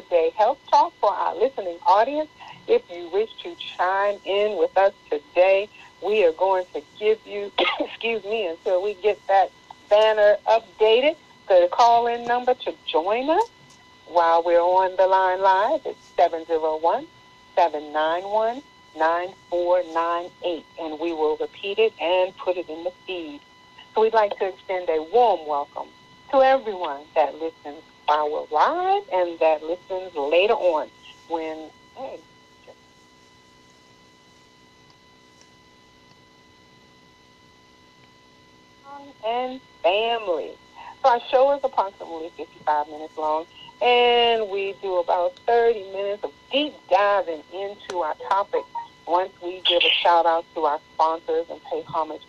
Today Health Talk for our listening audience. If you wish to chime in with us today, we are going to give you, excuse me, until we get that banner updated, the call-in number to join us while we're on the line live is 701 791 9498, and we will repeat it and put it in the feed. So we'd like to extend a warm welcome to everyone that listens we're live and that listens later on when, hey, and family. So our show is approximately 55 minutes long, and we do about 30 minutes of deep diving into our topic once we give a shout out to our sponsors and pay homage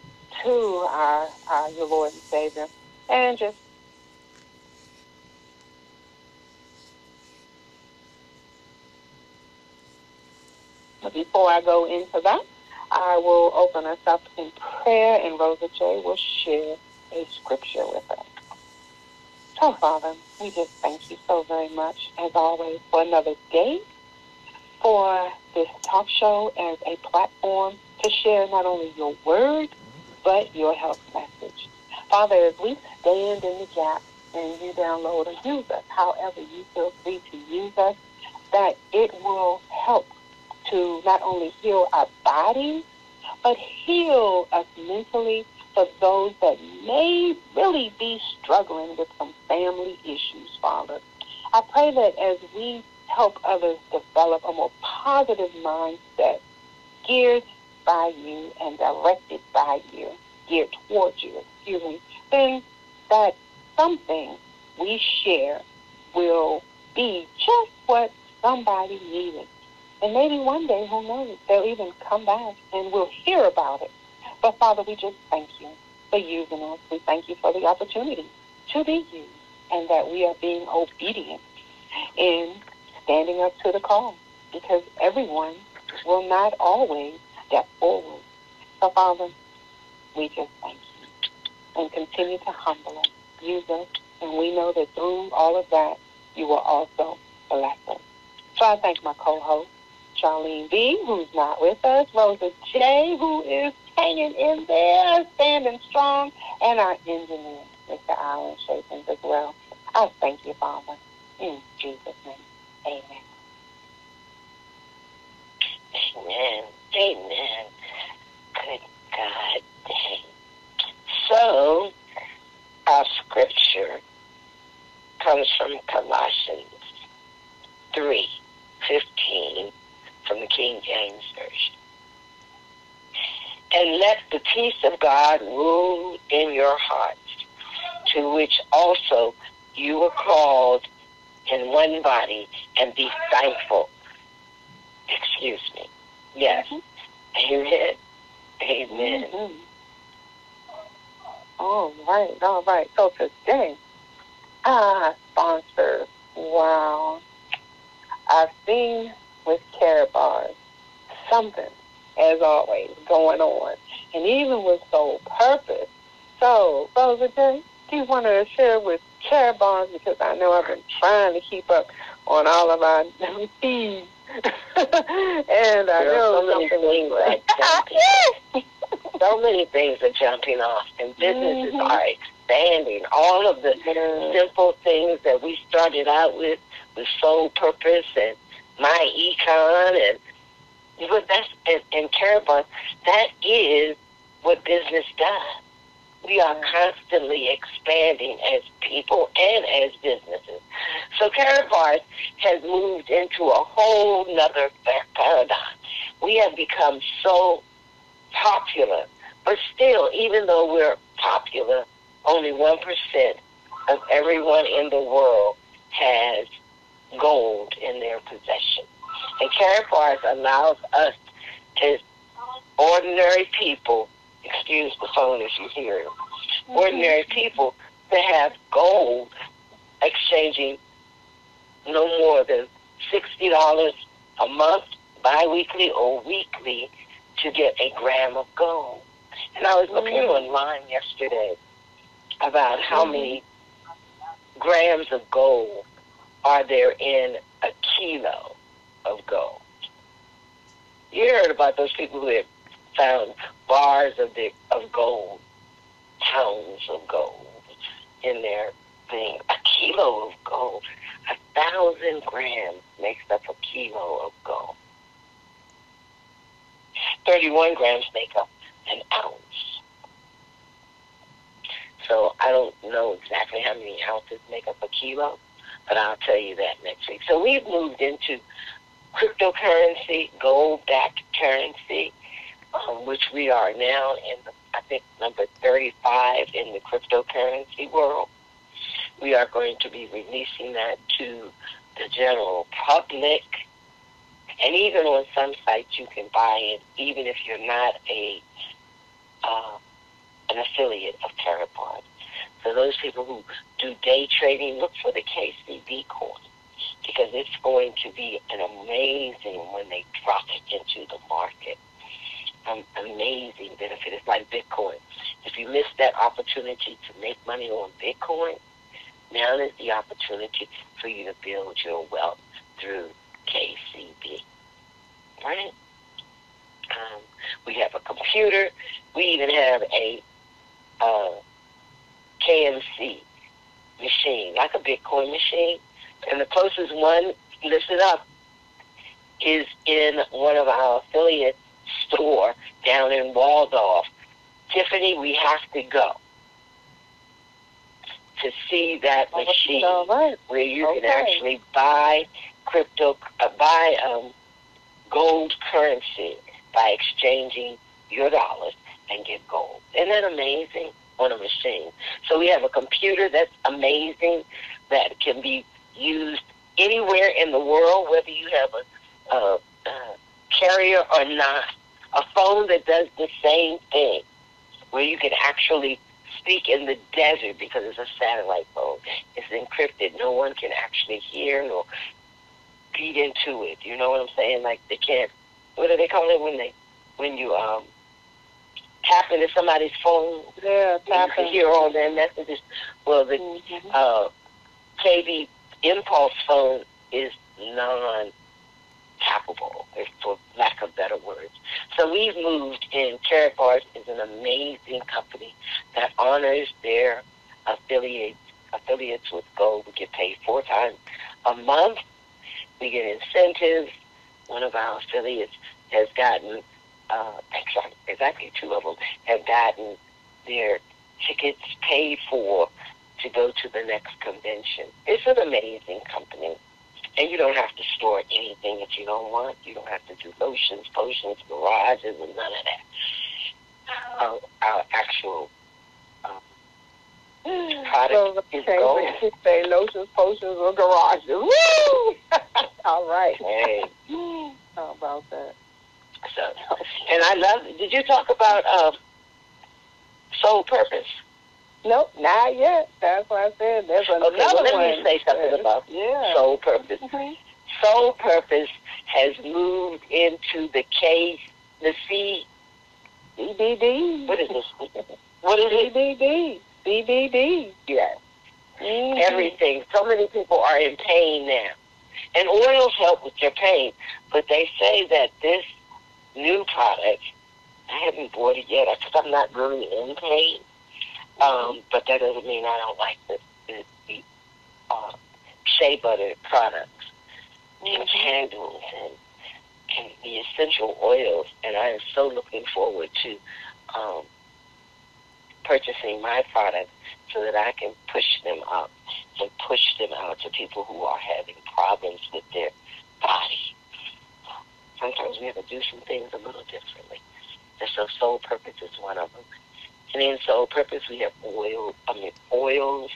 to our, our your Lord and Savior, and just before I go into that, I will open us up in prayer, and Rosa J will share a scripture with us. So, Father, we just thank you so very much, as always, for another day, for this talk show as a platform to share not only your word, but your health message. Father, as we stand in the gap and you download or use us, however you feel free to use us, that it will help to not only heal our bodies, but heal us mentally for those that may really be struggling with some family issues, Father. I pray that as we help others develop a more positive mindset, geared by you and directed by you, geared towards you, excuse me, then that something we share will be just what somebody needed. And maybe one day, who knows, they'll even come back and we'll hear about it. But Father, we just thank you for using us. We thank you for the opportunity to be used and that we are being obedient in standing up to the call because everyone will not always step forward. So Father, we just thank you and continue to humble us, use us, and we know that through all of that, you will also bless us. So I thank my co-host, Charlene B., who's not with us, Rosa J., who is hanging in there, standing strong, and our engineer, Mr. Alan Shapins, as well. I thank you, Father, in Jesus' name. Amen. Amen. Amen. Good God. So, our scripture comes from Colossians 3 15 from the King James Version. And let the peace of God rule in your hearts, to which also you were called in one body, and be thankful. Excuse me. Yes. Mm-hmm. Amen. Amen. Mm-hmm. All right, all right. So today, our sponsor, wow, I've seen with Karatbars something, as always, going on, and even with Soul Purpose. So, Rosa J, do you want to share with Karatbars because I know I've been trying to keep up on all of our feeds. and I know so many things are so many things are jumping off, and businesses mm-hmm. are expanding. All of the mm-hmm. simple things that we started out with, with soul purpose and MyEcon, and but that's and, and that is what business does we are mm-hmm. constantly expanding as people and as businesses. So Karatbars has moved into a whole nother paradigm. We have become so popular, but still, even though we're popular, only 1% of everyone in the world has gold in their possession. And Karatbars allows us to ordinary people, excuse the phone if you hear it, mm-hmm. ordinary people to have gold exchanging no more than $60 a month, biweekly or weekly, to get a gram of gold. And I was looking mm-hmm. online yesterday about how mm-hmm. many grams of gold are there in a kilo of gold. You heard about those people who have found bars of the of gold, pounds of gold in their thing. A kilo of gold, a thousand grams makes up a kilo of gold. Thirty-one grams make up an ounce. So I don't know exactly how many ounces make up a kilo, but I'll tell you that next week. So we've moved into cryptocurrency, gold-backed currency, um, which we are now in, the, I think, number 35 in the cryptocurrency world. We are going to be releasing that to the general public. And even on some sites, you can buy it, even if you're not a uh, an affiliate of Karatbars. So those people who do day trading, look for the KCB coin because it's going to be an amazing when they drop it into the market. An amazing benefit. It's like Bitcoin. If you miss that opportunity to make money on Bitcoin, now is the opportunity for you to build your wealth through KCB. Right? Um, we have a computer. We even have a uh, KMC machine, like a Bitcoin machine. And the closest one listed up is in one of our affiliate store down in Waldorf. Tiffany, we have to go to see that oh, machine right. where you okay. can actually buy crypto, uh, buy um, gold currency by exchanging your dollars and get gold. Isn't that amazing on a machine? So we have a computer that's amazing that can be used anywhere in the world, whether you have a, a, a carrier or not. A phone that does the same thing, where you can actually speak in the desert because it's a satellite phone. It's encrypted. No one can actually hear nor feed into it. You know what I'm saying? Like they can't. What do they call it when they when you um tap into somebody's phone? Yeah, tap you hear all their messages. Well, the mm-hmm. uh, KB impulse phone is non tappable, for lack of better words. So we've moved in. Karatbars is an amazing company that honors their affiliates affiliates with gold. We get paid four times a month. We get incentives. One of our affiliates has gotten, uh, exactly two of them have gotten their tickets paid for to go to the next convention. It's an amazing company. And you don't have to store anything that you don't want. You don't have to do lotions, potions, garages, and none of that. Our, our actual um, product so is gold. say lotions, potions, or garages. Woo! All right. Hey. How about that? So, and I love. Did you talk about uh, soul purpose? Nope, not yet. That's why I said there's another okay, well, let one. me say something about yeah. soul purpose. Mm-hmm. Soul purpose has moved into the case, the C. CBD. What is this? What is it? CBD. CBD. Yes. Mm-hmm. Everything. So many people are in pain now. And oils help with your pain. But they say that this new product, I haven't bought it yet because I'm not really in pain. Um, but that doesn't mean I don't like the, the, the uh, shea butter products mm-hmm. and candles and, and the essential oils. And I am so looking forward to um, purchasing my products so that I can push them up and push them out to people who are having problems with their body. Sometimes we have to do some things a little differently. And so soul purpose is one of them. And in soul purpose, we have oil. I mean oils,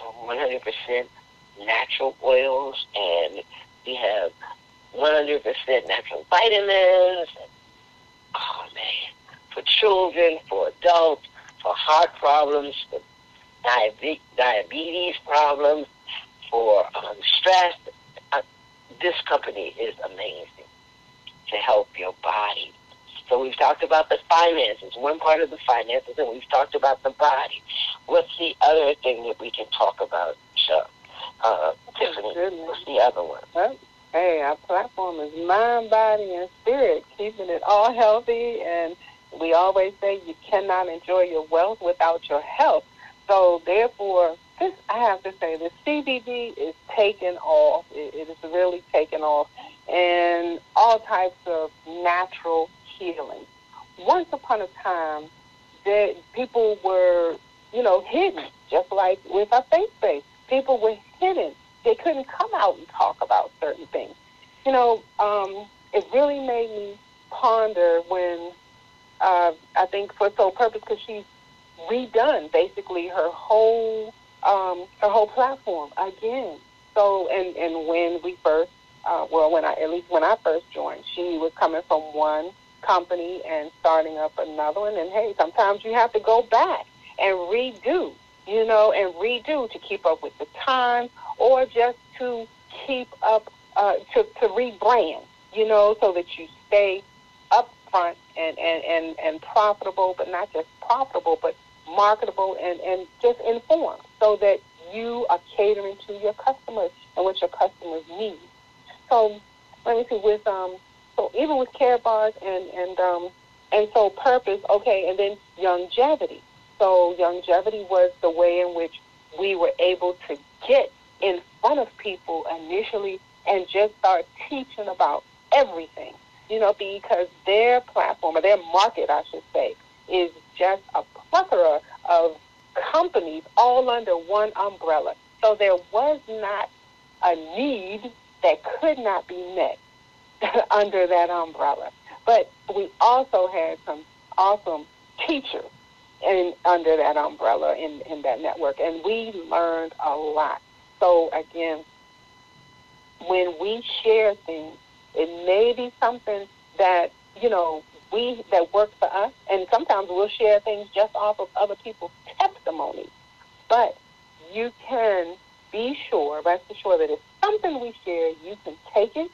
100% natural oils, and we have 100% natural vitamins. Oh man, for children, for adults, for heart problems, for diabetes problems, for um, stress. Uh, this company is amazing to help your body. So we've talked about the finances, one part of the finances, and we've talked about the body. What's the other thing that we can talk about, Chuck? Uh, Tiffany, what's the other one? Well, hey, our platform is mind, body, and spirit, keeping it all healthy. And we always say you cannot enjoy your wealth without your health. So therefore, this I have to say, the CBD is taking off. It, it is really taking off, and all types of natural healing. Once upon a time, that people were, you know, hidden, just like with our faith base. People were hidden. They couldn't come out and talk about certain things. You know, um, it really made me ponder when uh, I think for sole purpose because she's redone basically her whole um, her whole platform again. So and and when we first uh, well when I at least when I first joined, she was coming from one company and starting up another one. And hey, sometimes you have to go back and redo, you know, and redo to keep up with the time or just to keep up uh, to to rebrand, you know, so that you stay up front and, and, and, and profitable, but not just profitable, but marketable and, and just informed so that you are catering to your customers and what your customers need. So let me see with um so even with Karatbars and and um and so purpose, okay, and then Youngevity. So Youngevity was the way in which we were able to get in front of people initially and just start teaching about everything. You know, because their platform or their market, I should say, is just a plethora of companies all under one umbrella. So there was not a need that could not be met under that umbrella. But we also had some awesome teachers in under that umbrella in, in that network and we learned a lot. So again, when we share things, it may be something that, you know, we that work for us, and sometimes we'll share things just off of other people's testimonies. But you can be sure, rest assured that if something we share, you can take it,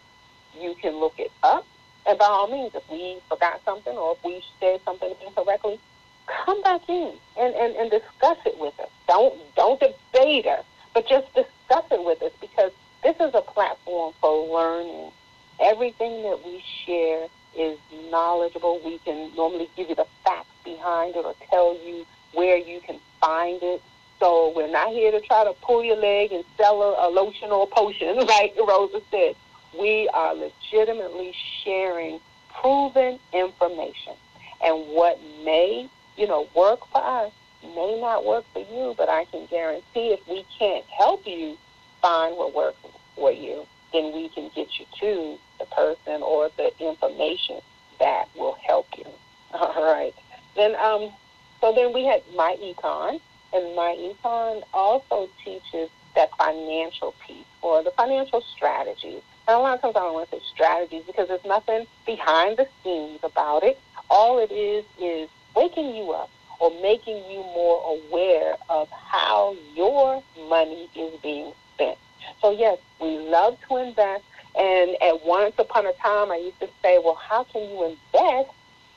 you can look it up, and by all means, if we forgot something or if we said something incorrectly, come back in and, and, and discuss it with us. Don't don't debate us, but just discuss it with us because this is a platform for learning. Everything that we share is knowledgeable. We can normally give you the facts behind it or tell you where you can find it. So we're not here to try to pull your leg and sell a, a lotion or a potion, like Rosa said. We are legitimately sharing proven information. And what may, you know, work for us may not work for you, but I can guarantee if we can't help you find what works for you, then we can get you to the person or the information that will help you. All right. Then, um, so then we had MyEcon, and MyEcon also teaches that financial piece or the financial strategies. And a lot of times I don't want to say strategies because there's nothing behind the scenes about it. All it is is waking you up or making you more aware of how your money is being spent. So yes, we love to invest. And at once upon a time, I used to say, well, how can you invest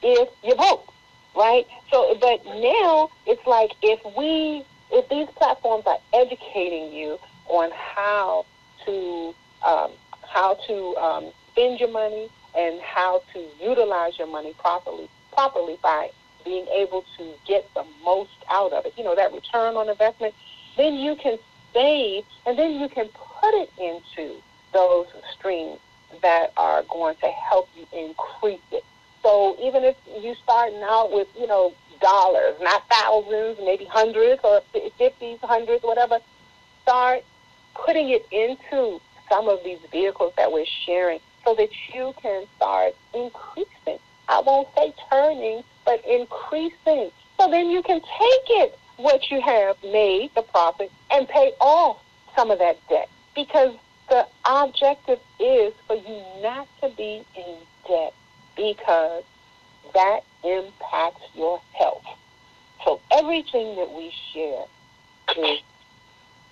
if you're broke, right? So, but now it's like if we, if these platforms are educating you on how to, um, how to um, spend your money and how to utilize your money properly, properly by being able to get the most out of it. You know that return on investment. Then you can save, and then you can put it into those streams that are going to help you increase it. So even if you're starting out with, you know, dollars, not thousands, maybe hundreds or fifties, hundreds, whatever, start putting it into some of these vehicles that we're sharing so that you can start increasing. I won't say turning, but increasing. So then you can take it, what you have made, the profit, and pay off some of that debt because the objective is for you not to be in debt because that impacts your health. So everything that we share is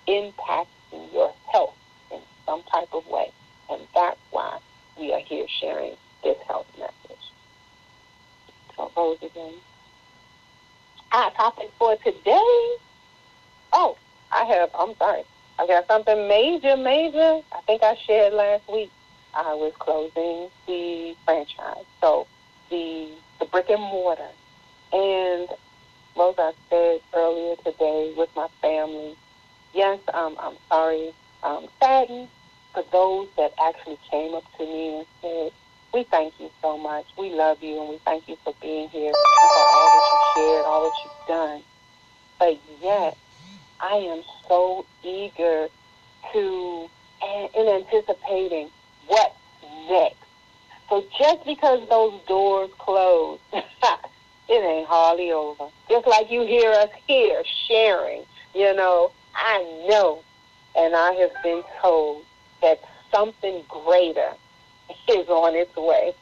impacting your health in some type of way. And that's why we are here sharing this health message. So Rose again. Our topic for today. Oh, I have, I'm sorry. I got something major, major. I think I shared last week. I was closing the franchise. So the the brick and mortar. And Rose, I said earlier today with my family, yes, um, I'm sorry, um, saddened for those that actually came up to me and said, we thank you so much. We love you and we thank you for being here and for all that you shared, all that you've done. But yet, I am so eager to, in anticipating what's next. So just because those doors closed, it ain't hardly over. Just like you hear us here sharing, you know, I know and I have been told that something greater is on its way.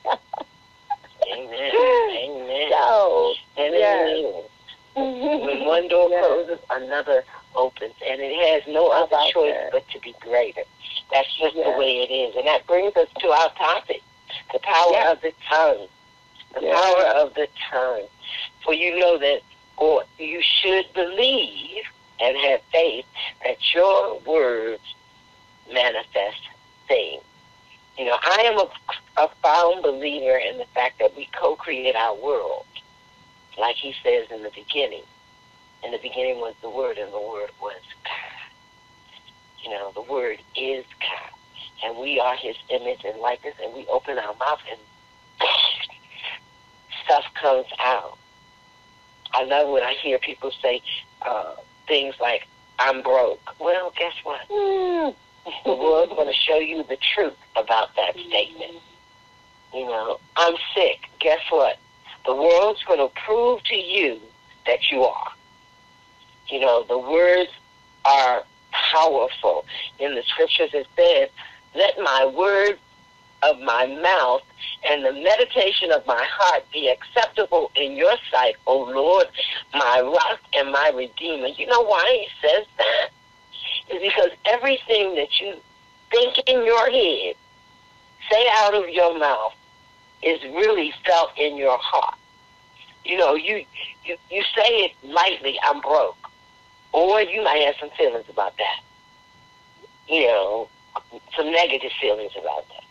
Amen. Amen. So, and yes. when one door closes, another opens, and it has no other choice that? but to be greater. That's just yes. the way it is, and that brings us to our topic: the power yes. of the tongue. The power of the tongue. For you know that, or you should believe and have faith that your words manifest things. You know, I am a, a found believer in the fact that we co-create our world, like he says in the beginning. In the beginning was the Word, and the Word was God. You know, the Word is God, and we are His image and likeness, and we open our mouth and stuff comes out. I love when I hear people say uh, things like, I'm broke. Well, guess what? Mm. the world's going to show you the truth about that statement. You know, I'm sick. Guess what? The world's going to prove to you that you are. You know, the words are powerful. In the scriptures it says, let my word of my mouth and the meditation of my heart be acceptable in your sight, O Lord, my rock and my redeemer. You know why he says that? It's because everything that you think in your head, say out of your mouth, is really felt in your heart. You know, you, you, you say it lightly, I'm broke. Or you might have some feelings about that. You know, some negative feelings about that.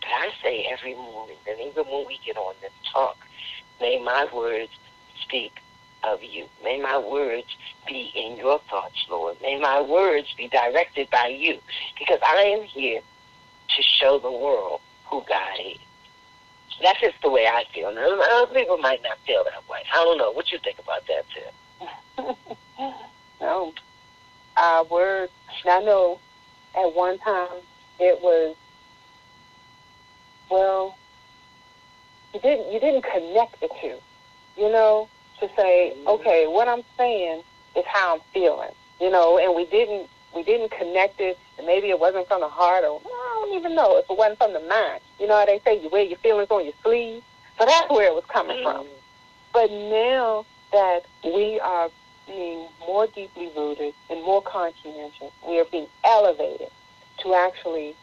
But I say every morning, and even when we get on this talk, may my words speak of you. May my words be in your thoughts, Lord. May my words be directed by you. Because I am here to show the world who God is. That's just the way I feel. Now, other people might not feel that way. I don't know. What you think about that, too? no. Our words, I know at one time it was well, you didn't you didn't connect the two, you know, to say, mm-hmm. okay, what I'm saying is how I'm feeling, you know, and we didn't we didn't connect it, and maybe it wasn't from the heart, or well, I don't even know if it wasn't from the mind. You know how they say you wear your feelings on your sleeve, so that's where it was coming mm-hmm. from. But now that we are being more deeply rooted and more conscientious, we are being elevated to actually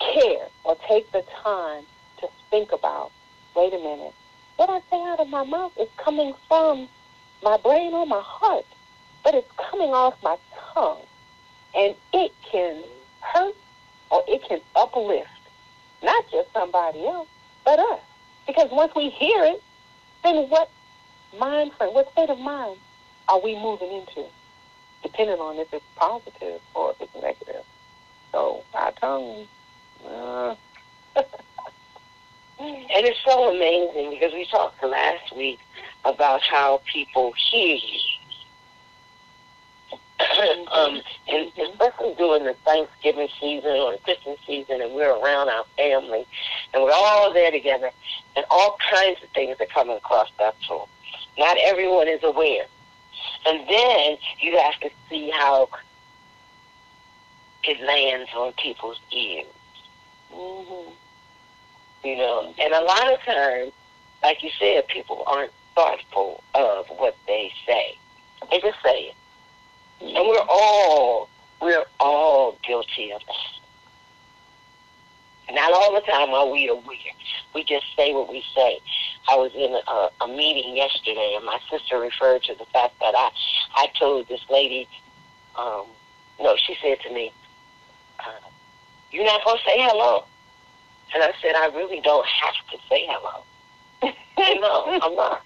care or take the time to think about, wait a minute, what I say out of my mouth is coming from my brain or my heart, but it's coming off my tongue. And it can hurt or it can uplift, not just somebody else, but us. Because once we hear it, then what mind frame, what state of mind are we moving into? Depending on if it's positive or if it's negative. So our tongue uh. and it's so amazing because we talked last week about how people hear you. um, and especially during the Thanksgiving season or the Christmas season, and we're around our family, and we're all there together, and all kinds of things are coming across that phone. Not everyone is aware. And then you have to see how it lands on people's ears. Mm-hmm. You know, and a lot of times, like you said, people aren't thoughtful of what they say. They just say it. And we're all, we're all guilty of that. Not all the time are we aware. We just say what we say. I was in a, a meeting yesterday, and my sister referred to the fact that I, I told this lady, um, no, she said to me, uh, "You're not gonna say hello," and I said, "I really don't have to say hello. no, I'm not.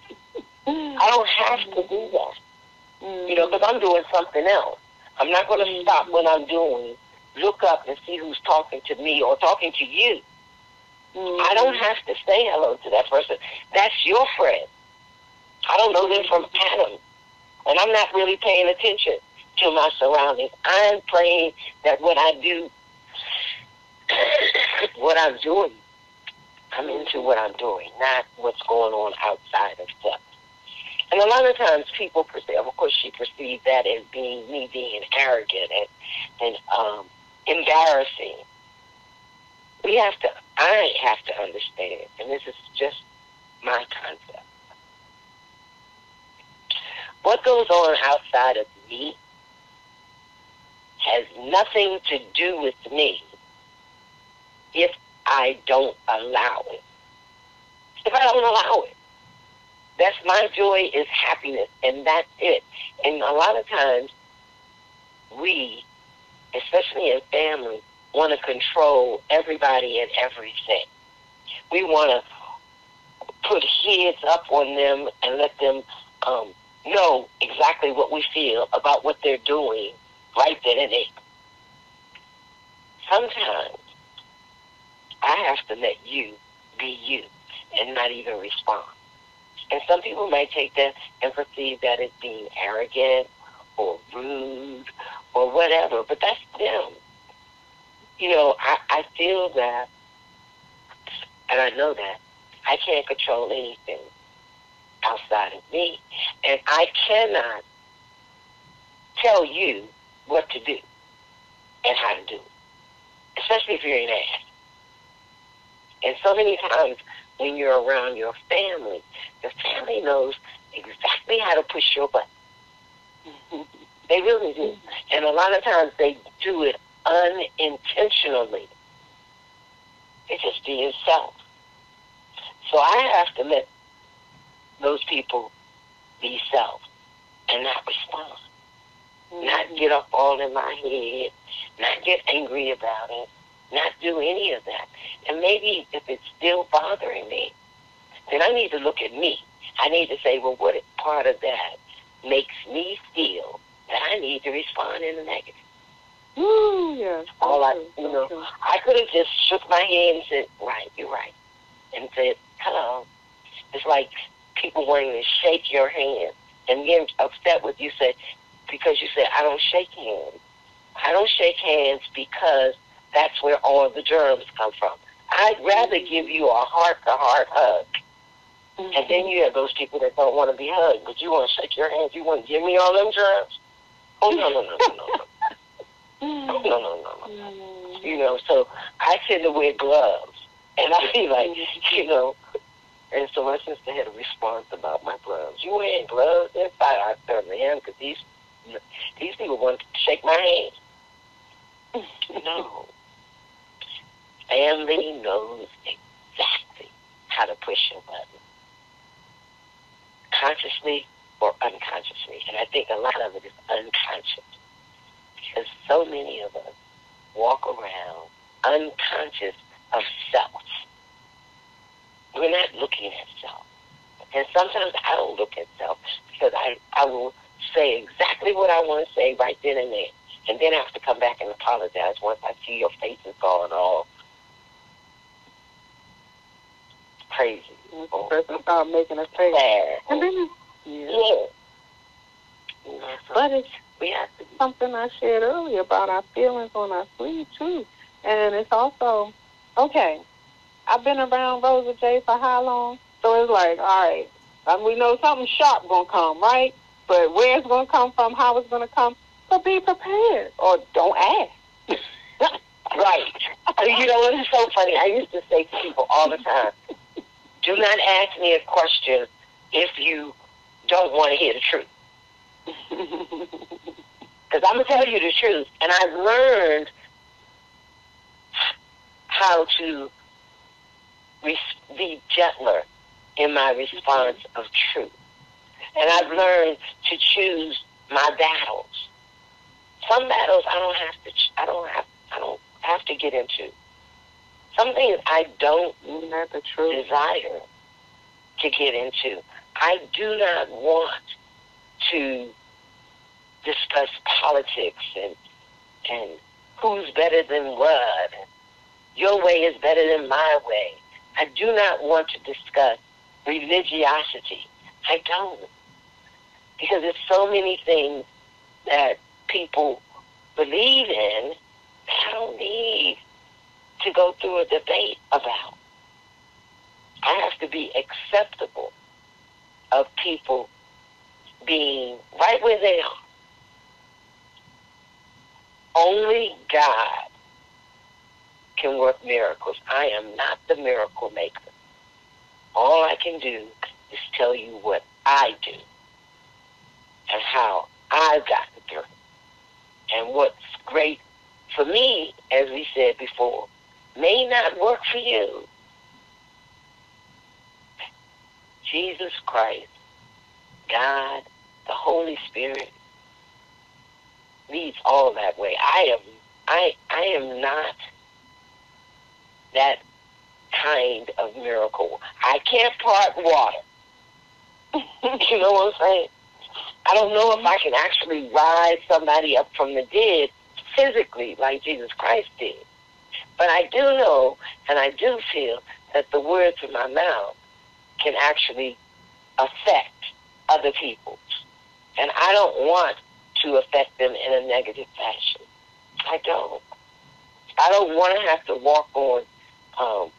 I don't have to do that. You know, because I'm doing something else. I'm not going to stop what I'm doing look up and see who's talking to me or talking to you. Mm-hmm. I don't have to say hello to that person. That's your friend. I don't know them from Adam. And I'm not really paying attention to my surroundings. I'm praying that what I do, what I'm doing, I'm into what I'm doing, not what's going on outside of stuff. And a lot of times people perceive, of course, she perceived that as being me being arrogant and and um, embarrassing. We have to, I have to understand, and this is just my concept. What goes on outside of me has nothing to do with me if I don't allow it. If I don't allow it. That's my joy is happiness, and that's it. And a lot of times, we especially in family, want to control everybody and everything. We want to put heads up on them and let them um, know exactly what we feel about what they're doing right then and there. Sometimes I have to let you be you and not even respond. And some people might take that and perceive that as being arrogant or rude or whatever, but that's them. You know, I, I feel that, and I know that, I can't control anything outside of me, and I cannot tell you what to do and how to do it, especially if you're an ass. And so many times when you're around your family, the family knows exactly how to push your button. They really do. And a lot of times they do it unintentionally. It's just being self. So I have to let those people be self and not respond. Mm-hmm. Not get up all in my head, not get angry about it, not do any of that. And maybe if it's still bothering me, then I need to look at me. I need to say, well, what part of that makes me feel that I need to respond in the negative. Ooh, yes. All I, you know, I could have just shook my head and said, "Right, you're right," and said, "Hello." It's like people wanting to shake your hand and getting upset with you, say, because you said, "I don't shake hands." I don't shake hands because that's where all the germs come from. I'd rather give you a heart-to-heart hug. Mm-hmm. And then you have those people that don't want to be hugged, but you want to shake your hands. You want to give me all them germs. Oh no no no no no. No, no, no, no. You know, so I tend to wear gloves, and I be like, you know, and so my sister had a response about my gloves. You wearing gloves inside? I certainly am, because these these people want to shake my hand. no, family knows exactly how to push your button, consciously or unconsciously. And I think a lot of it is unconscious. Because so many of us walk around unconscious of self. We're not looking at self. And sometimes I don't look at self because I, I will say exactly what I want to say right then and there. And then I have to come back and apologize once I see your face is going all crazy. The person start making a face. And then yeah. yeah. But it's we have to, something I shared earlier about our feelings on our sleeve too, and it's also okay. I've been around Rosa J for how long? So it's like, all right, and we know something sharp gonna come, right? But where it's gonna come from, how it's gonna come, so be prepared or don't ask. right. You know, it's so funny. I used to say to people all the time, do not ask me a question if you don't want to hear the truth. Because I'm going to tell you the truth. And I've learned how to be gentler in my response of truth. And I've learned to choose my battles. Some battles I don't have to. I don't have. I don't have to get into. Some things I don't desire to get into. I do not want to discuss politics and and who's better than what. Your way is better than my way. I do not want to discuss religiosity. I don't. Because there's so many things that people believe in that I don't need to go through a debate about. I have to be acceptable of people being right where they are. Only God can work miracles. I am not the miracle maker. All I can do is tell you what I do and how I've gotten through. And what's great for me, as we said before, may not work for you. Jesus Christ, God, the Holy Spirit, leads all that way. I am I I am not that kind of miracle. I can't part water. you know what I'm saying? I don't know if I can actually rise somebody up from the dead physically like Jesus Christ did. But I do know and I do feel that the words of my mouth can actually affect other people's. And I don't want to affect them in a negative fashion. I don't. I don't want to have to walk on um,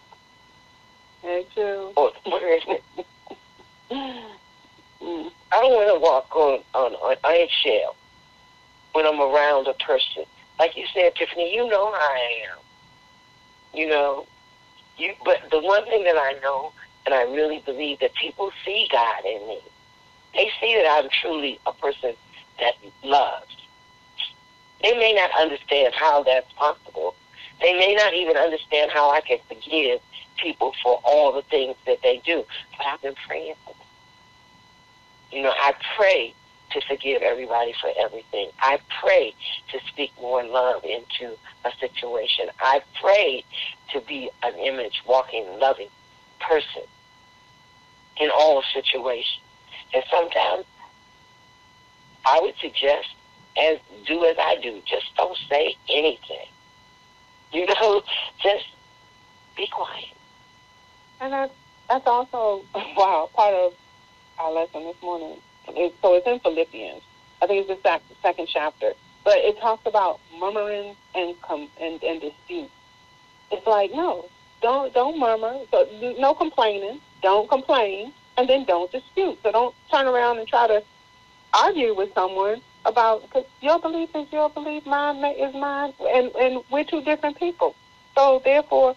Me too. Or? I don't want to walk on on on eggshell when I'm around a person. Like you said, Tiffany, you know how I am. You know, you. But the one thing that I know, and I really believe that people see God in me. They see that I'm truly a person that loves. They may not understand how that's possible. They may not even understand how I can forgive people for all the things that they do. But I've been praying for them. You know, I pray to forgive everybody for everything. I pray to speak more love into a situation. I pray to be an image, walking, loving person in all situations. And sometimes I would suggest and do as I do. Just don't say anything. You know, just be quiet. And that's also wow part of our lesson this morning. So it's in Philippians. I think it's the second chapter, but it talks about murmuring and com- and, and dispute. It's like no, don't don't murmur. So no complaining. Don't complain, and then don't dispute. So don't turn around and try to argue with someone about because your belief is your belief, mine is mine, and and we're two different people. So therefore,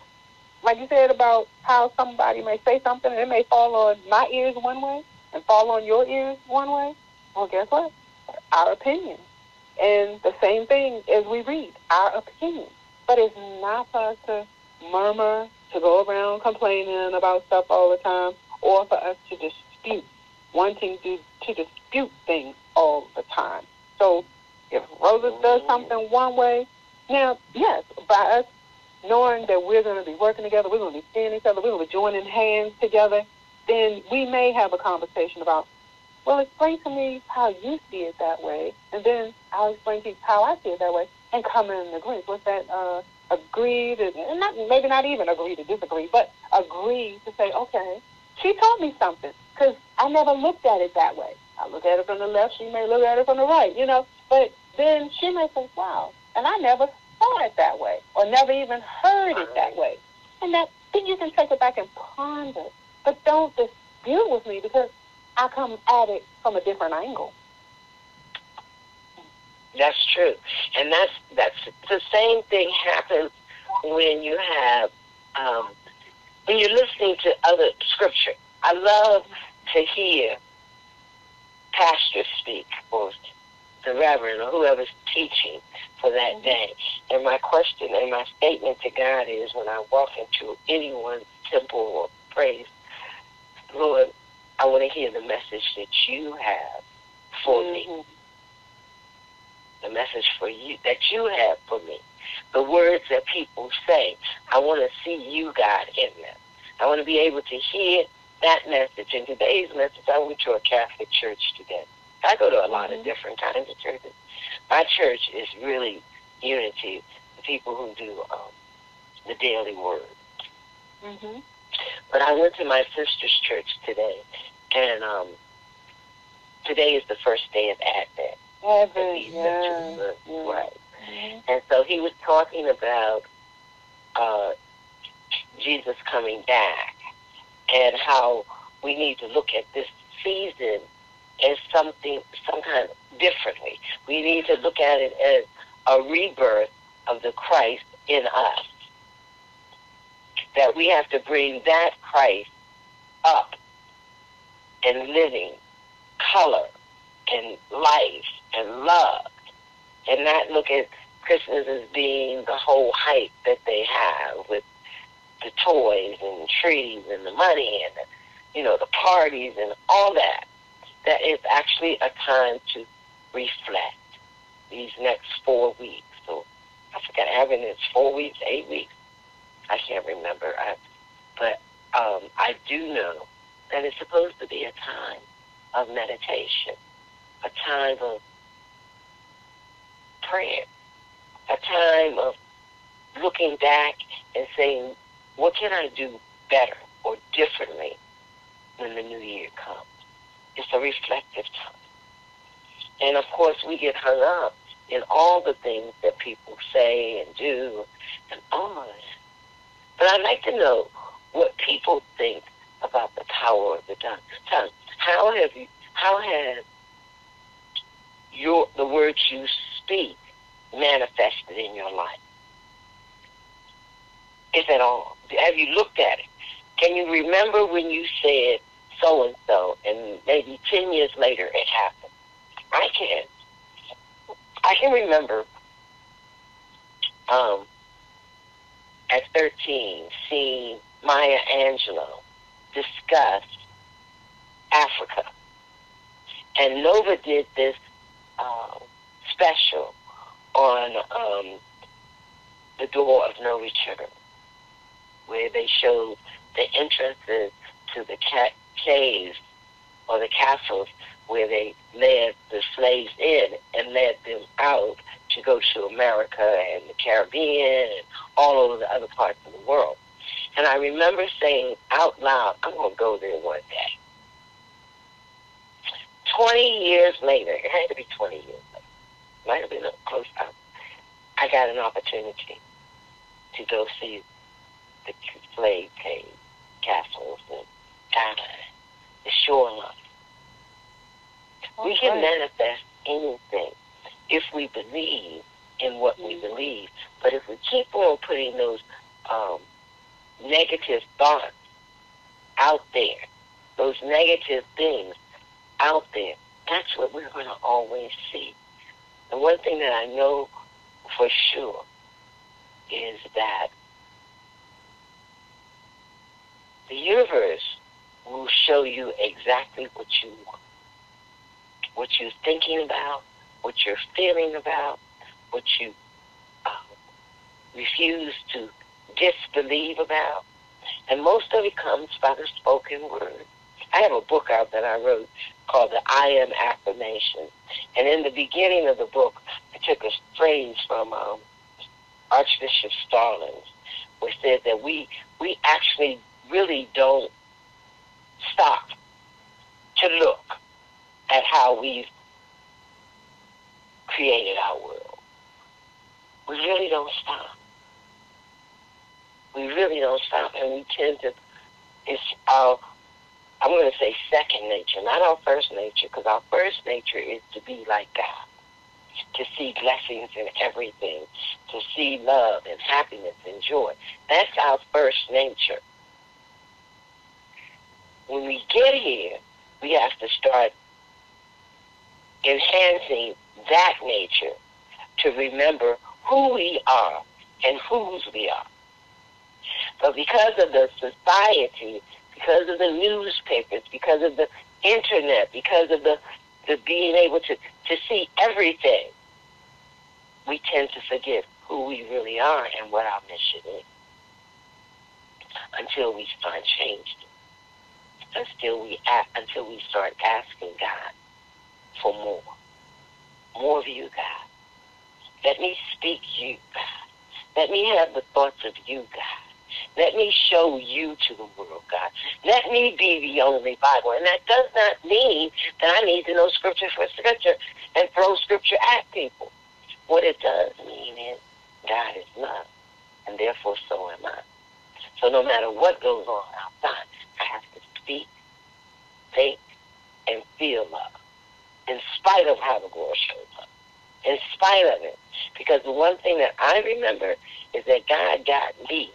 like you said about how somebody may say something and it may fall on my ears one way and fall on your ears one way. Well, guess what? Our opinion. And the same thing as we read, our opinion. But it's not for us to murmur, to go around complaining about stuff all the time, or for us to dispute, wanting to, to dispute things all the time. So if Rosa does something one way, now, yes, by us knowing that we're going to be working together, we're going to be seeing each other, we're going to be joining hands together, then we may have a conversation about, well, explain to me how you see it that way, and then I'll explain to you how I see it that way, and come in agreement. with that uh, agree to, and not, maybe not even agree to disagree, but agree to say, okay, she taught me something, because I never looked at it that way. I look at it from the left, she may look at it from the right, you know. But then she may think, wow, and I never saw it that way, or never even heard it that way. And that then you can take it back and ponder. But don't dispute with me because I come at it from a different angle. That's true, and that's that's the same thing happens when you have um, when you're listening to other scripture. I love to hear pastors speak or the reverend or whoever's teaching for that mm-hmm. day. And my question and my statement to God is when I walk into anyone's temple or praise, Lord, I want to hear the message that you have for mm-hmm. me. The message for you that you have for me. The words that people say. I want to see you, God, in them. I want to be able to hear that message. And today's message, I went to a Catholic church today. I go to a lot mm-hmm. of different kinds of churches. My church is really unity. The people who do um, the daily word. Mm-hmm. But I went to my sister's church today, and um, today is the first day of Advent. Advent, yeah. yeah. Right. Mm-hmm. And so he was talking about uh, Jesus coming back and how we need to look at this season as something, some kind of differently. We need to look at it as a rebirth of the Christ in us. That we have to bring that Christ up and living color and life and love and not look at Christmas as being the whole hype that they have with the toys and trees and the money and the, you know the parties and all that. That is actually a time to reflect these next four weeks. So I forgot having it's four weeks, eight weeks. I can't remember. I, but um, I do know that it's supposed to be a time of meditation, a time of prayer, a time of looking back and saying, what can I do better or differently when the new year comes? It's a reflective time. And of course, we get hung up in all the things that people say and do and that. But I'd like to know what people think about the power of the tongue. How have you? How has your the words you speak manifested in your life? If at all, have you looked at it? Can you remember when you said so and so, and maybe ten years later it happened? I can. I can remember um, at 13 seeing Maya Angelou discuss Africa. And Nova did this uh, special on um, the door of no return, where they showed the entrances to the ca- caves or the castles where they led the slaves in and led them out to go to America and the Caribbean and all over the other parts of the world. And I remember saying out loud, I'm going to go there one day. 20 years later, it had to be 20 years later, might have been a close up, I got an opportunity to go see the slave cave castles and Thailand, the shoreline we can manifest anything if we believe in what we mm-hmm. believe. But if we keep on putting those um, negative thoughts out there, those negative things out there, that's what we're going to always see. And one thing that I know for sure is that the universe will show you exactly what you want what you're thinking about, what you're feeling about, what you uh, refuse to disbelieve about. And most of it comes by the spoken word. I have a book out that I wrote called the I Am Affirmation. And in the beginning of the book, I took a phrase from um, Archbishop Stallings, which said that we, we actually really don't stop to look at how we've created our world. We really don't stop. We really don't stop, and we tend to, it's our, I'm going to say second nature, not our first nature, because our first nature is to be like God. to see blessings in everything, to see love and happiness and joy. That's our first nature. When we get here, we have to start enhancing that nature to remember who we are and whose we are. But because of the society, because of the newspapers, because of the internet, because of the, the being able to, to see everything, we tend to forget who we really are and what our mission is until we start changing. Until we act, until we start asking God for more. More of you, God. Let me speak you, God. Let me have the thoughts of you, God. Let me show you to the world, God. Let me be the only Bible. And that does not mean that I need to know scripture for scripture and throw scripture at people. What it does mean is God is love, and therefore so am I. So no matter what goes on outside, I have to speak, think, and feel love in spite of how the world shows up, in spite of it. Because the one thing that I remember is that God got me.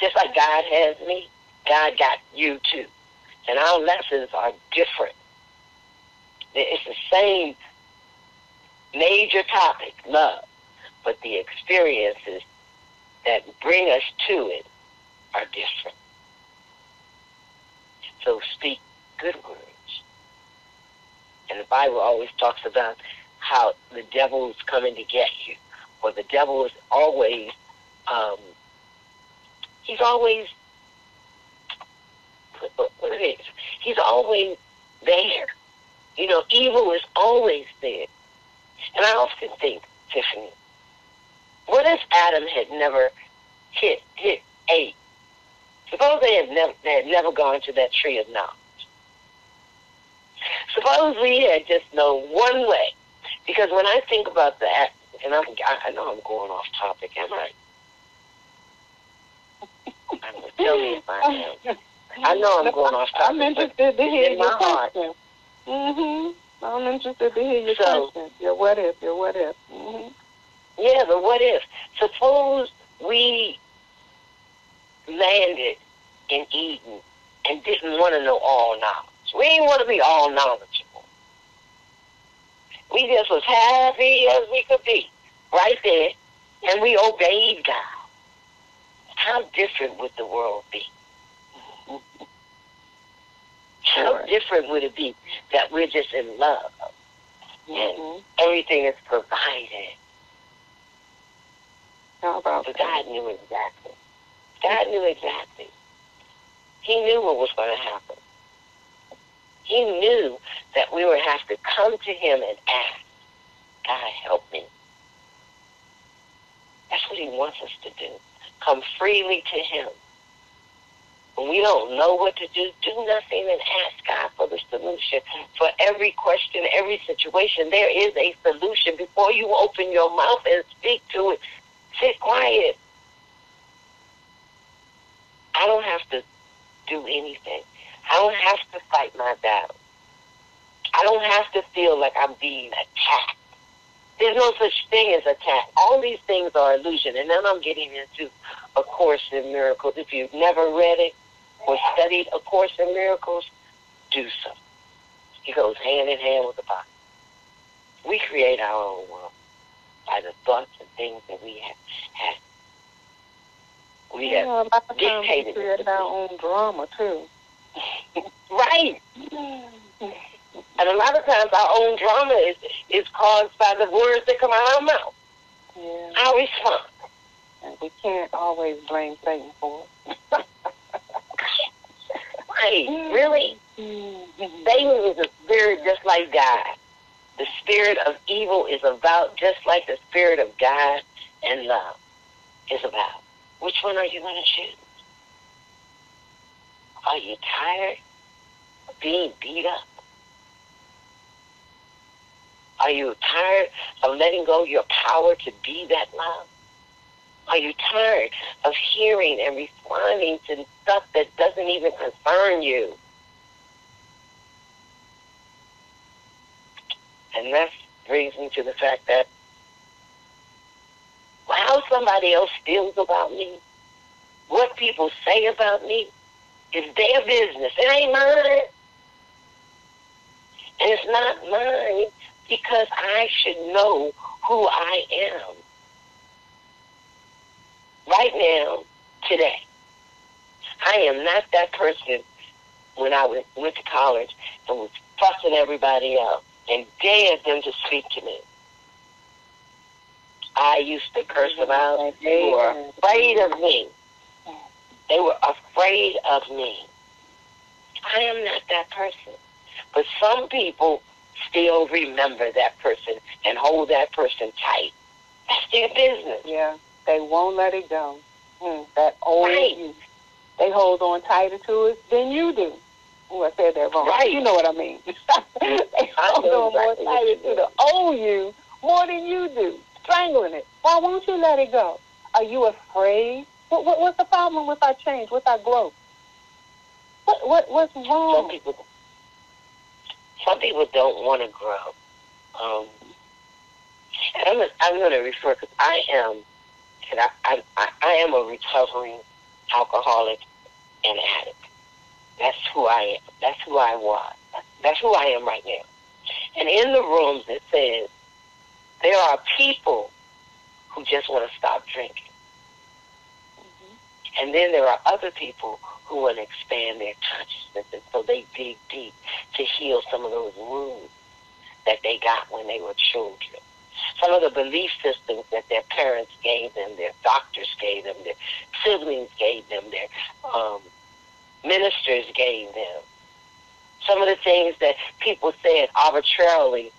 Just like God has me, God got you too. And our lessons are different. It's the same major topic, love, but the experiences that bring us to it are different. So speak good words. And the Bible always talks about how the devil is coming to get you, or the devil is always, um, he's always, what it is, he's always there. You know, evil is always there. And I often think, Tiffany, what if Adam had never hit, hit eight? Suppose they had never, they had never gone to that tree of knowledge. Suppose we had just known one way. Because when I think about that, and I'm, I know I'm going off topic, am I? I'm going to tell me if I am. I know I'm going off topic. I'm interested to hear your question. Mm-hmm. I'm interested to hear your so, question. Your what if, your what if. Mm-hmm. Yeah, the what if. Suppose we landed in Eden and didn't want to know all knowledge. We didn't want to be all knowledgeable. We just was happy as we could be right there, and we obeyed God. How different would the world be? How sure. different would it be that we're just in love mm-hmm. and everything is provided? How about but God knew exactly. God knew exactly. He knew what was going to happen. He knew that we would have to come to him and ask, God, help me. That's what he wants us to do. Come freely to him. When we don't know what to do, do nothing and ask God for the solution. For every question, every situation, there is a solution. Before you open your mouth and speak to it, sit quiet. I don't have to do anything. I don't have to fight my battle. I don't have to feel like I'm being attacked. There's no such thing as attack. All these things are illusion. And then I'm getting into A Course in Miracles. If you've never read it or studied A Course in Miracles, do so. It goes hand in hand with the Bible. We create our own world by the thoughts and things that we have had. We have yeah, dictated. We create our own drama too. Right. And a lot of times our own drama is, is caused by the words that come out of our mouth. Yeah. Our response. And we can't always blame Satan for it. right, really? Satan is a spirit just like God. The spirit of evil is about just like the spirit of God and love is about. Which one are you going to choose? Are you tired of being beat up? Are you tired of letting go your power to be that love? Are you tired of hearing and responding to stuff that doesn't even concern you? And that brings me to the fact that how somebody else feels about me, what people say about me, is their business. It ain't mine. And it's not mine because I should know who I am. Right now, today, I am not that person when I went, went to college and was fussing everybody out and dared them to speak to me. I used to curse them out. They were afraid of me. They were afraid of me. I am not that person. But some people still remember that person and hold that person tight. That's their business. Yeah, they won't let it go. Mm, that old Right. you. They hold on tighter to it than you do. Oh, I said that wrong. Right. You know what I mean. they I hold on more exactly tighter to the old you more than you do, strangling it. Why won't you let it go? Are you afraid? What, what, what's the problem with our change, with our growth? What, what, what's wrong? Some people, some people don't want to grow. Um, and I'm, gonna- I'm going to refer because I am, and I, I, I, I am a recovering alcoholic and addict. That's who I am. That's who I was. That's who I am right now. And in the rooms, it says there are people who just want to stop drinking. And then there are other people who want to expand their consciousness, and so they dig deep to heal some of those wounds that they got when they were children. Some of the belief systems that their parents gave them, their doctors gave them, their siblings gave them, their um, ministers gave them. Some of the things that people said arbitrarily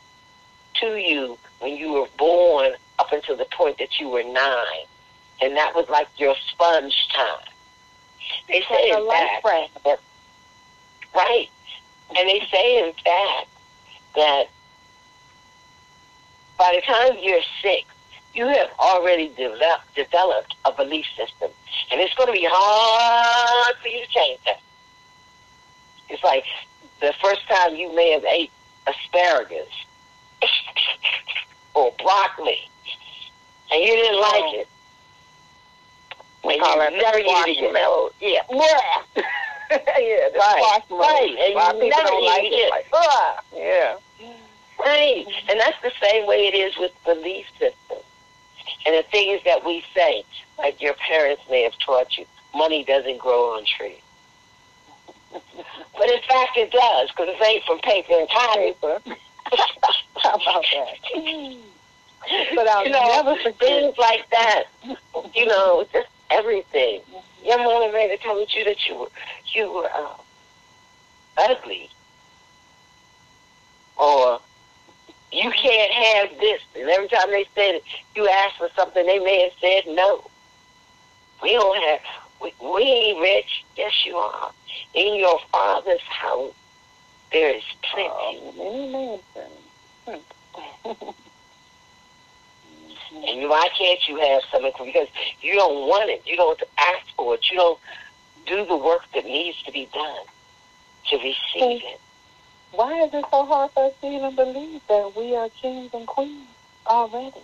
to you when you were born up until the point that you were nine. And that was like your sponge time. They say in fact, that, right. And they say in fact that by the time you're six, you have already developed, developed a belief system. And it's going to be hard for you to change that. It's like the first time you may have ate asparagus or broccoli and you didn't like it. We call that never it Yeah. yeah. yeah, the Right, squash right. And you never don't like it. it. Like, ugh. Yeah. Right. And that's the same way it is with belief systems. And the things that we say, like your parents may have taught you, money doesn't grow on trees. But in fact it does, because it's made from paper and cotton. Paper. How about that? But I'll you know, never forget. things like that. You know, just everything. Your mother may have told you that you were you were uh, ugly, or you can't have this. And every time they said it, you asked for something, they may have said no. We don't have. We, we ain't rich. Yes, you are. In your father's house, there is plenty. Oh, many. And why can't you have something? Because you don't want it. You don't ask for it. You don't do the work that needs to be done to receive it. Why is it so hard for us to even believe that we are kings and queens already?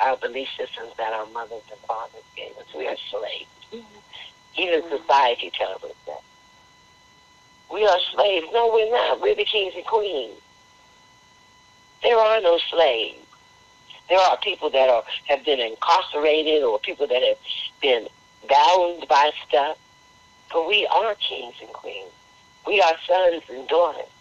Our belief systems that our mothers and fathers gave us. We are slaves. Mm-hmm. Even society tells us that. We are slaves. No, we're not. We're the kings and queens. There are no slaves. There are people that are have been incarcerated or people that have been bound by stuff. But we are kings and queens. We are sons and daughters.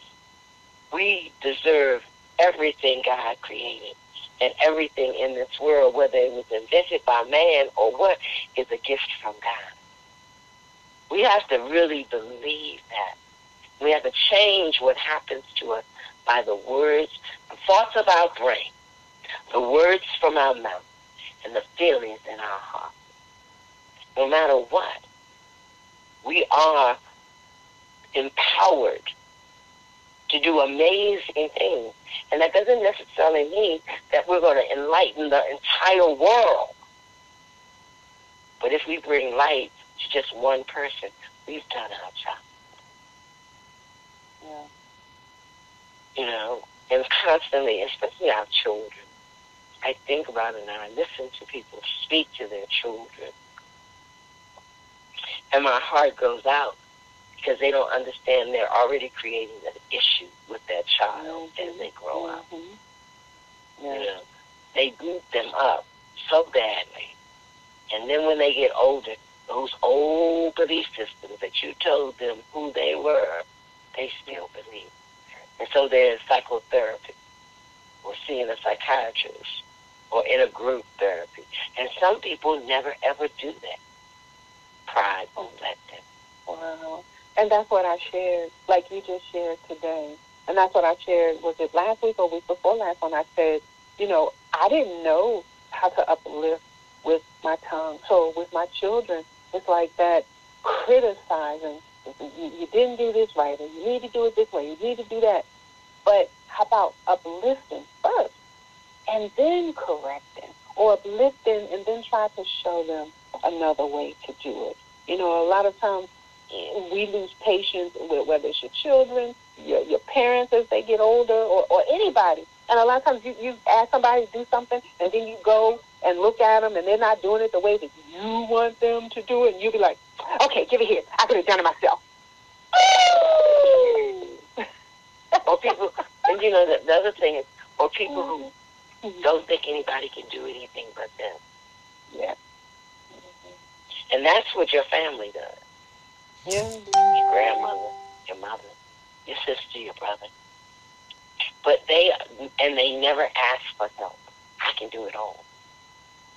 We deserve everything God created. And everything in this world, whether it was invented by man or what, is a gift from God. We have to really believe that. We have to change what happens to us by the words, the thoughts of our brain, the words from our mouth, and the feelings in our heart. No matter what, we are empowered to do amazing things. And that doesn't necessarily mean that we're going to enlighten the entire world. But if we bring light to just one person, we've done our job. Yeah. You know, And constantly, especially our children, I think about it and I listen to people speak to their children. And my heart goes out because they don't understand they're already creating an issue with that child mm-hmm. as they grow up. Mm-hmm. Yeah. You know, they beat them up so badly. And then when they get older, those old belief systems that you told them who they were, they still believe. And so they're in psychotherapy or seeing a psychiatrist or in a group therapy. And some people never ever do that. Pride won't let them. Wow. And that's what I shared, like you just shared today. And that's what I shared, was it last week or week before last when I said, you know, I didn't know how to uplift with my tongue. So with my children, it's like that criticizing. You, didn't do this right, or you need to do it this way. You need to do that. But how about uplifting and then correct them or uplift them and then try to show them another way to do it. You know, a lot of times eh, we lose patience with whether it's your children, your, your parents as they get older, or, or anybody. And a lot of times you, you ask somebody to do something, and then you go and look at them, and they're not doing it the way that you want them to do it, and you be like, okay, give it here. I could have done it myself. or people, and you know, the, the other thing is, or people who mm-hmm. Mm-hmm. don't think anybody can do anything but them. Yeah. And that's what your family does. Yeah. Your grandmother, your mother, your sister, your brother. But they, and they never ask for help. I can do it all.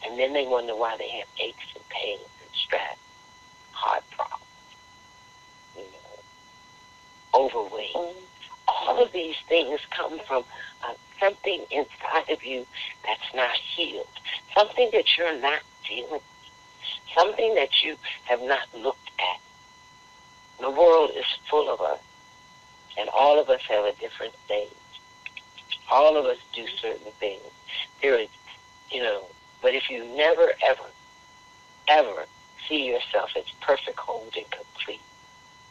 And then they wonder why they have aches and pains and stress, heart problems, you know, overweight. Mm-hmm. All of these things come from uh, something inside of you that's not healed, something that you're not dealing with, something that you have not looked at. The world is full of us, and all of us have a different stage. All of us do certain things. There is, you know, but if you never, ever, ever see yourself as perfect, whole, and complete,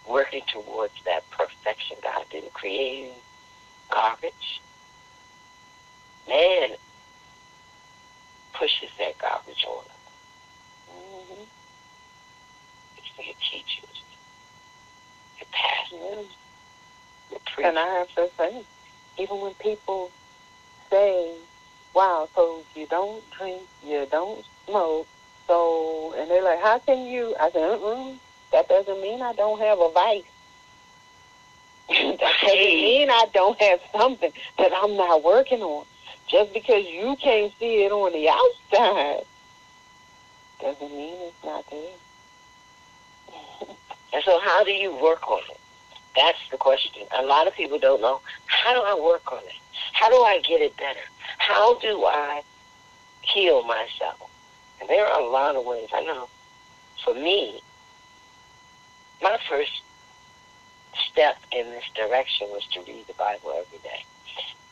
working towards that perfection God didn't create garbage, man pushes that garbage on us. Mm-hmm. It's your teachers, your pastors, your preachers. And I have to say, even when people say, wow, so you don't drink, you don't smoke, so, and they're like, how can you? I said, mm that doesn't mean I don't have a vice. that doesn't mean I don't have something that I'm not working on. Just because you can't see it on the outside doesn't mean it's not there. and so how do you work on it? That's the question. A lot of people don't know. How do I work on it? How do I get it better? How do I heal myself? And there are a lot of ways. I know for me, my first step in this direction was to read the Bible every day.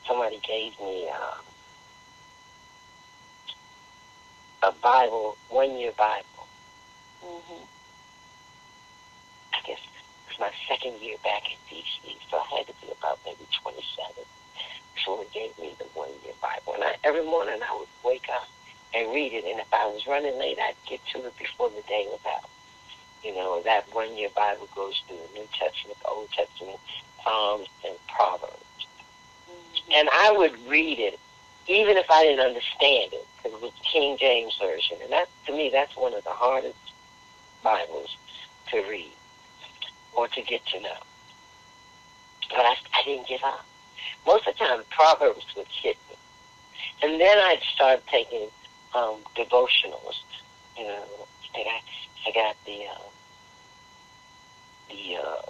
Somebody gave me um, a Bible, one year Bible. Mm-hmm. I guess it's my second year back in D.C., so I had to be about maybe 27 before he gave me the one year Bible. And I, every morning I would wake up and read it, and if I was running late, I'd get to it before the day was out. You know, that one year Bible goes through the New Testament, the Old Testament, Psalms, and Proverbs. Mm-hmm. And I would read it even if I didn't understand it, because it was King James Version. And that, to me, that's one of the hardest Bibles to read or to get to know. But I, I didn't give up. Most of the time, Proverbs would hit me. And then I'd start taking um, devotionals. You know, I got, I got the, uh, the, uh,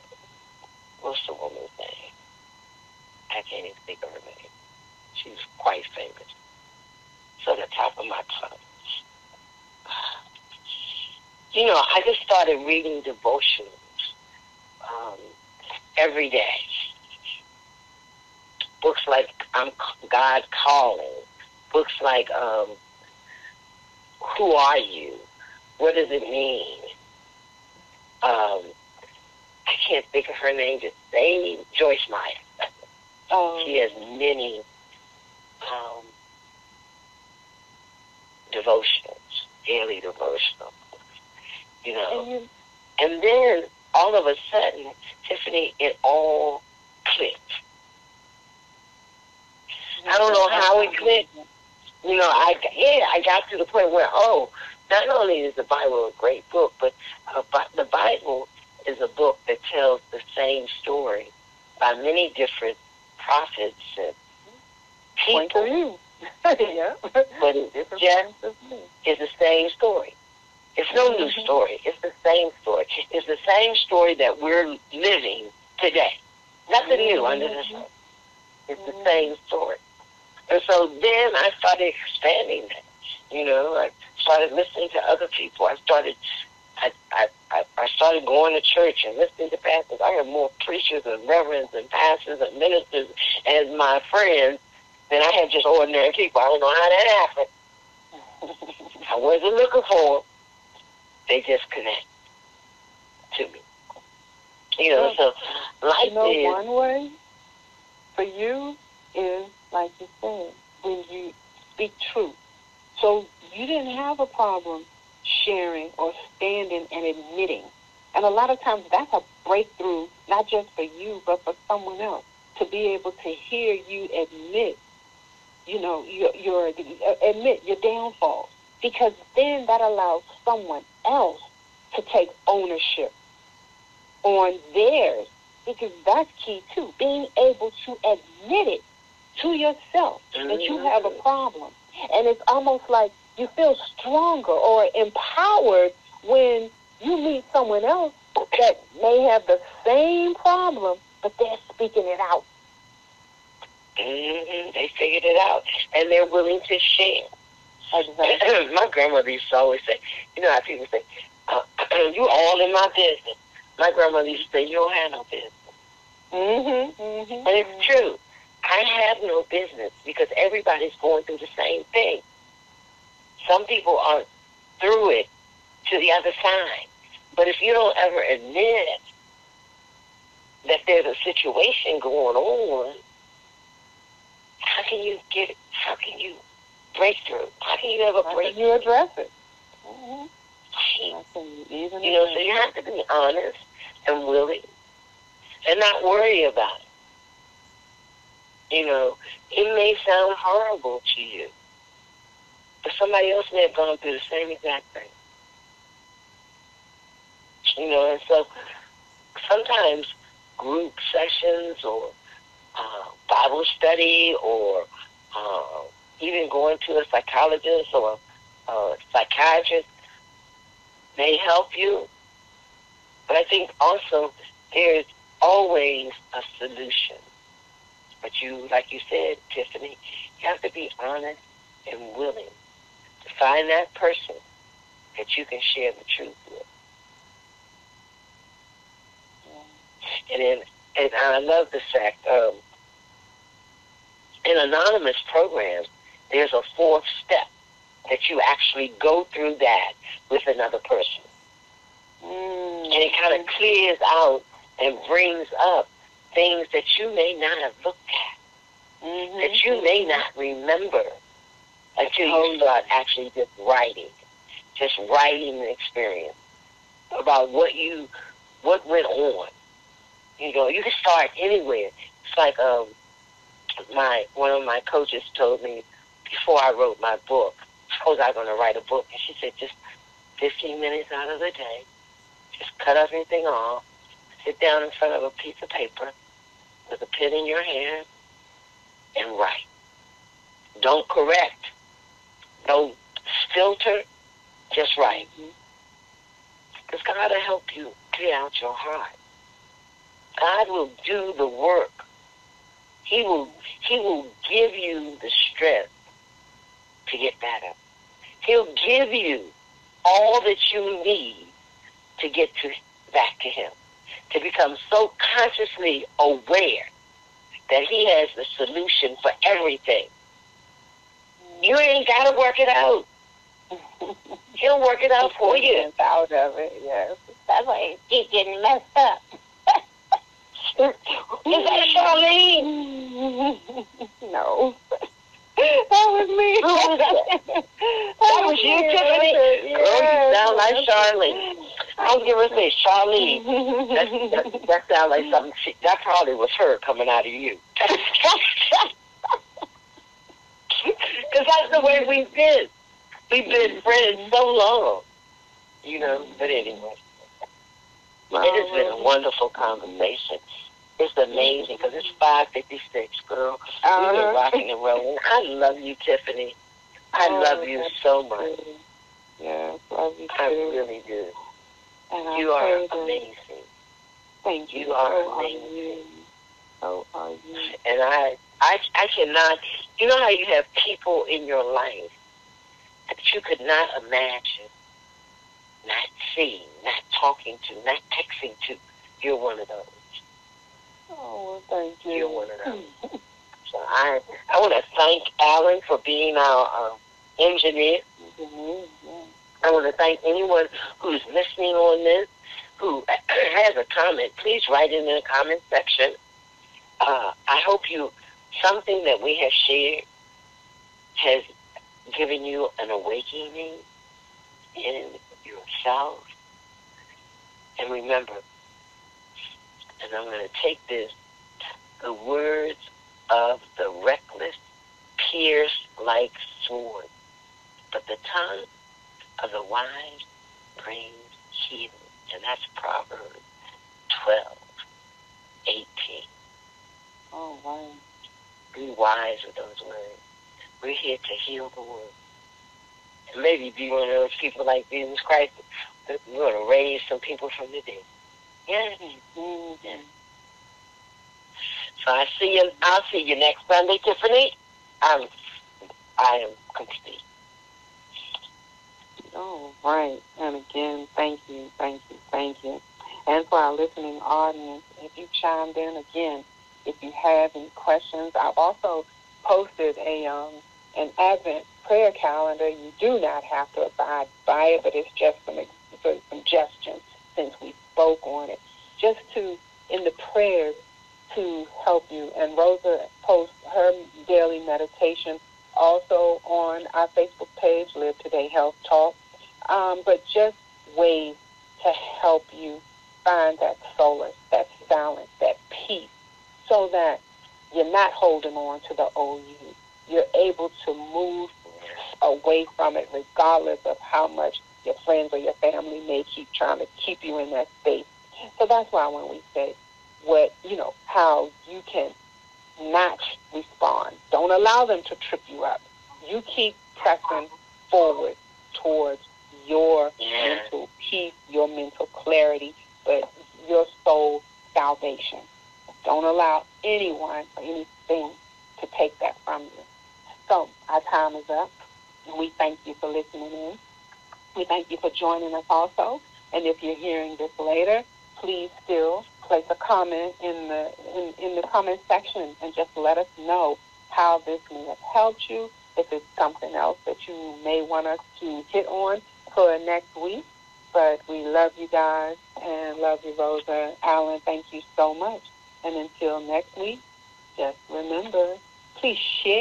what's the woman's name? I can't even think of her name. She's quite famous. So the top of my tongue. You know, I just started reading devotionals um, every day. Books like I'm God Calling. Books like um, Who Are You? What does it mean? Um, I can't think of her name. Just say Joyce Meyer. Oh. She has many um, devotionals, daily devotionals. You know, and, you, and then all of a sudden, Tiffany, it all clicked. I don't know how it clicked. You know, I yeah, I got to the point where oh, not only is the Bible a great book, but uh, the Bible is a book that tells the same story by many different prophets and people. yeah. But it just is the same story. It's no new mm-hmm. story. It's the same story. It's the same story that we're living today. Nothing new under the sun. It's the same story. And so then I started expanding that. You know, I started listening to other people. I started I, I, I started going to church and listening to pastors. I had more preachers and reverends and pastors and ministers as my friends than I had just ordinary people. I don't know how that happened. I wasn't looking for them. They just connect to me. You know, so life you know, is one way for you is like you said when you speak truth. So you didn't have a problem sharing or standing and admitting. And a lot of times that's a breakthrough, not just for you, but for someone else, to be able to hear you admit, you know, your, your admit your downfall, because then that allows someone else to take ownership on theirs, because that's key too. Being able to admit it to yourself that you have a mm-hmm. problem, and it's almost like you feel stronger or empowered when you meet someone else that may have the same problem, but they're speaking it out. Mm-hmm. They figured it out, and they're willing to share. Exactly. my grandmother used to always say, you know how people say, uh, "You all in my business." My grandmother used to say, "You don't have no business," mm-hmm. Mm-hmm. and it's true. I have no business because everybody's going through the same thing. Some people are through it to the other side. But if you don't ever admit that there's a situation going on, how can you get? How can you break through? How can you ever how break? Can you address it? Mm-hmm. You know, so you have to be honest and willing, and not worry about it. You know, it may sound horrible to you, but somebody else may have gone through the same exact thing. You know, and so sometimes group sessions or uh, Bible study or uh, even going to a psychologist or a psychiatrist may help you. But I think also there's always a solution. But you, like you said, Tiffany, you have to be honest and willing to Find that person that you can share the truth with. And then, and I love the fact, um, in anonymous programs, there's a fourth step that you actually go through that with another person. Mm-hmm. And it kind of clears out and brings up things that you may not have looked at, mm-hmm. that you may not remember until you start actually just writing, just writing the experience about what you, what went on. You know, you can start anywhere. It's like um, my one of my coaches told me before I wrote my book. I was I going to write a book, and she said just 15 minutes out of the day, just cut everything off, sit down in front of a piece of paper with a pen in your hand, and write. Don't correct no filter, just write. Because God will help you clear out your heart. God will do the work. He will He will give you the strength to get better. He'll give you all that you need to get to back to Him. To become so consciously aware that He has the solution for everything you ain't got to work it out. He'll work it out for you. Out of it, yes. That's why he keep getting messed up. Is that Charlene? no. That was me. Was that? That was you, Tiffany? Girl, you sound like Charlene. I was to say Charlene. That, that, that sounds like something. She, that probably was her coming out of you. Because that's the way we've been. We've been friends so long. You know, but anyway. It has been a wonderful conversation. It's amazing because it's 556, girl. We've been Uh-huh. rocking and rolling. I love you, Tiffany. I Oh, love you so much. good. Yes, love you too. I really do. and I You are pray that- amazing. Thank you. You are so amazing. Are you. So are you. And I, I, I cannot. You know how you have people in your life that you could not imagine, not seeing, not talking to, not texting to. You're one of those. Oh, thank you. You're one of those. So I, I want to thank Alan for being our um, engineer. Mhm, yeah. I want to thank anyone who's listening on this, who has a comment. Please write it in the comment section. Uh, I hope you something that we have shared has given you an awakening in yourself. And remember, and I'm going to take this, the words of the reckless pierce like swords, but the tongue of the wise brings healing. And that's Proverbs 12, 18. Oh, wow. Be wise with those words. We're here to heal the world. And maybe be one of those people like Jesus Christ. that We're going to raise some people from the dead. So I see you. I'll see you next Sunday, Tiffany. I'm, I am complete. Oh, right. And again, thank you, thank you, thank you. And for our listening audience, if you chimed in again, if you have any questions, I've also posted a um, an Advent prayer calendar. You do not have to abide by it, but it's just some some suggestions since we spoke on it, just to in the prayers to help you. And Rosa posts her daily meditation also on our Facebook page, Live Today Health Talk. Um, but just ways to help you find that solace, that silence, that peace, so that you're not holding on to the old you. You're able to move away from it, regardless of how much your friends or your family may keep trying to keep you in that space. So that's why when we say what you know, how you can not respond, don't allow them to trip you up. You keep pressing forward towards your Yeah. mental peace, your mental clarity, but your soul salvation. Don't allow anyone or anything to take that from you. So our time is up. And we thank you for listening in. We thank you for joining us also. And if you're hearing this later, please still place a comment in the in, in the comment section and just let us know how this may have helped you. If it's something else that you may want us to hit on for next week. But we love you guys and love you, Rosa. Alan, thank you so much. And until next week, just remember, please share.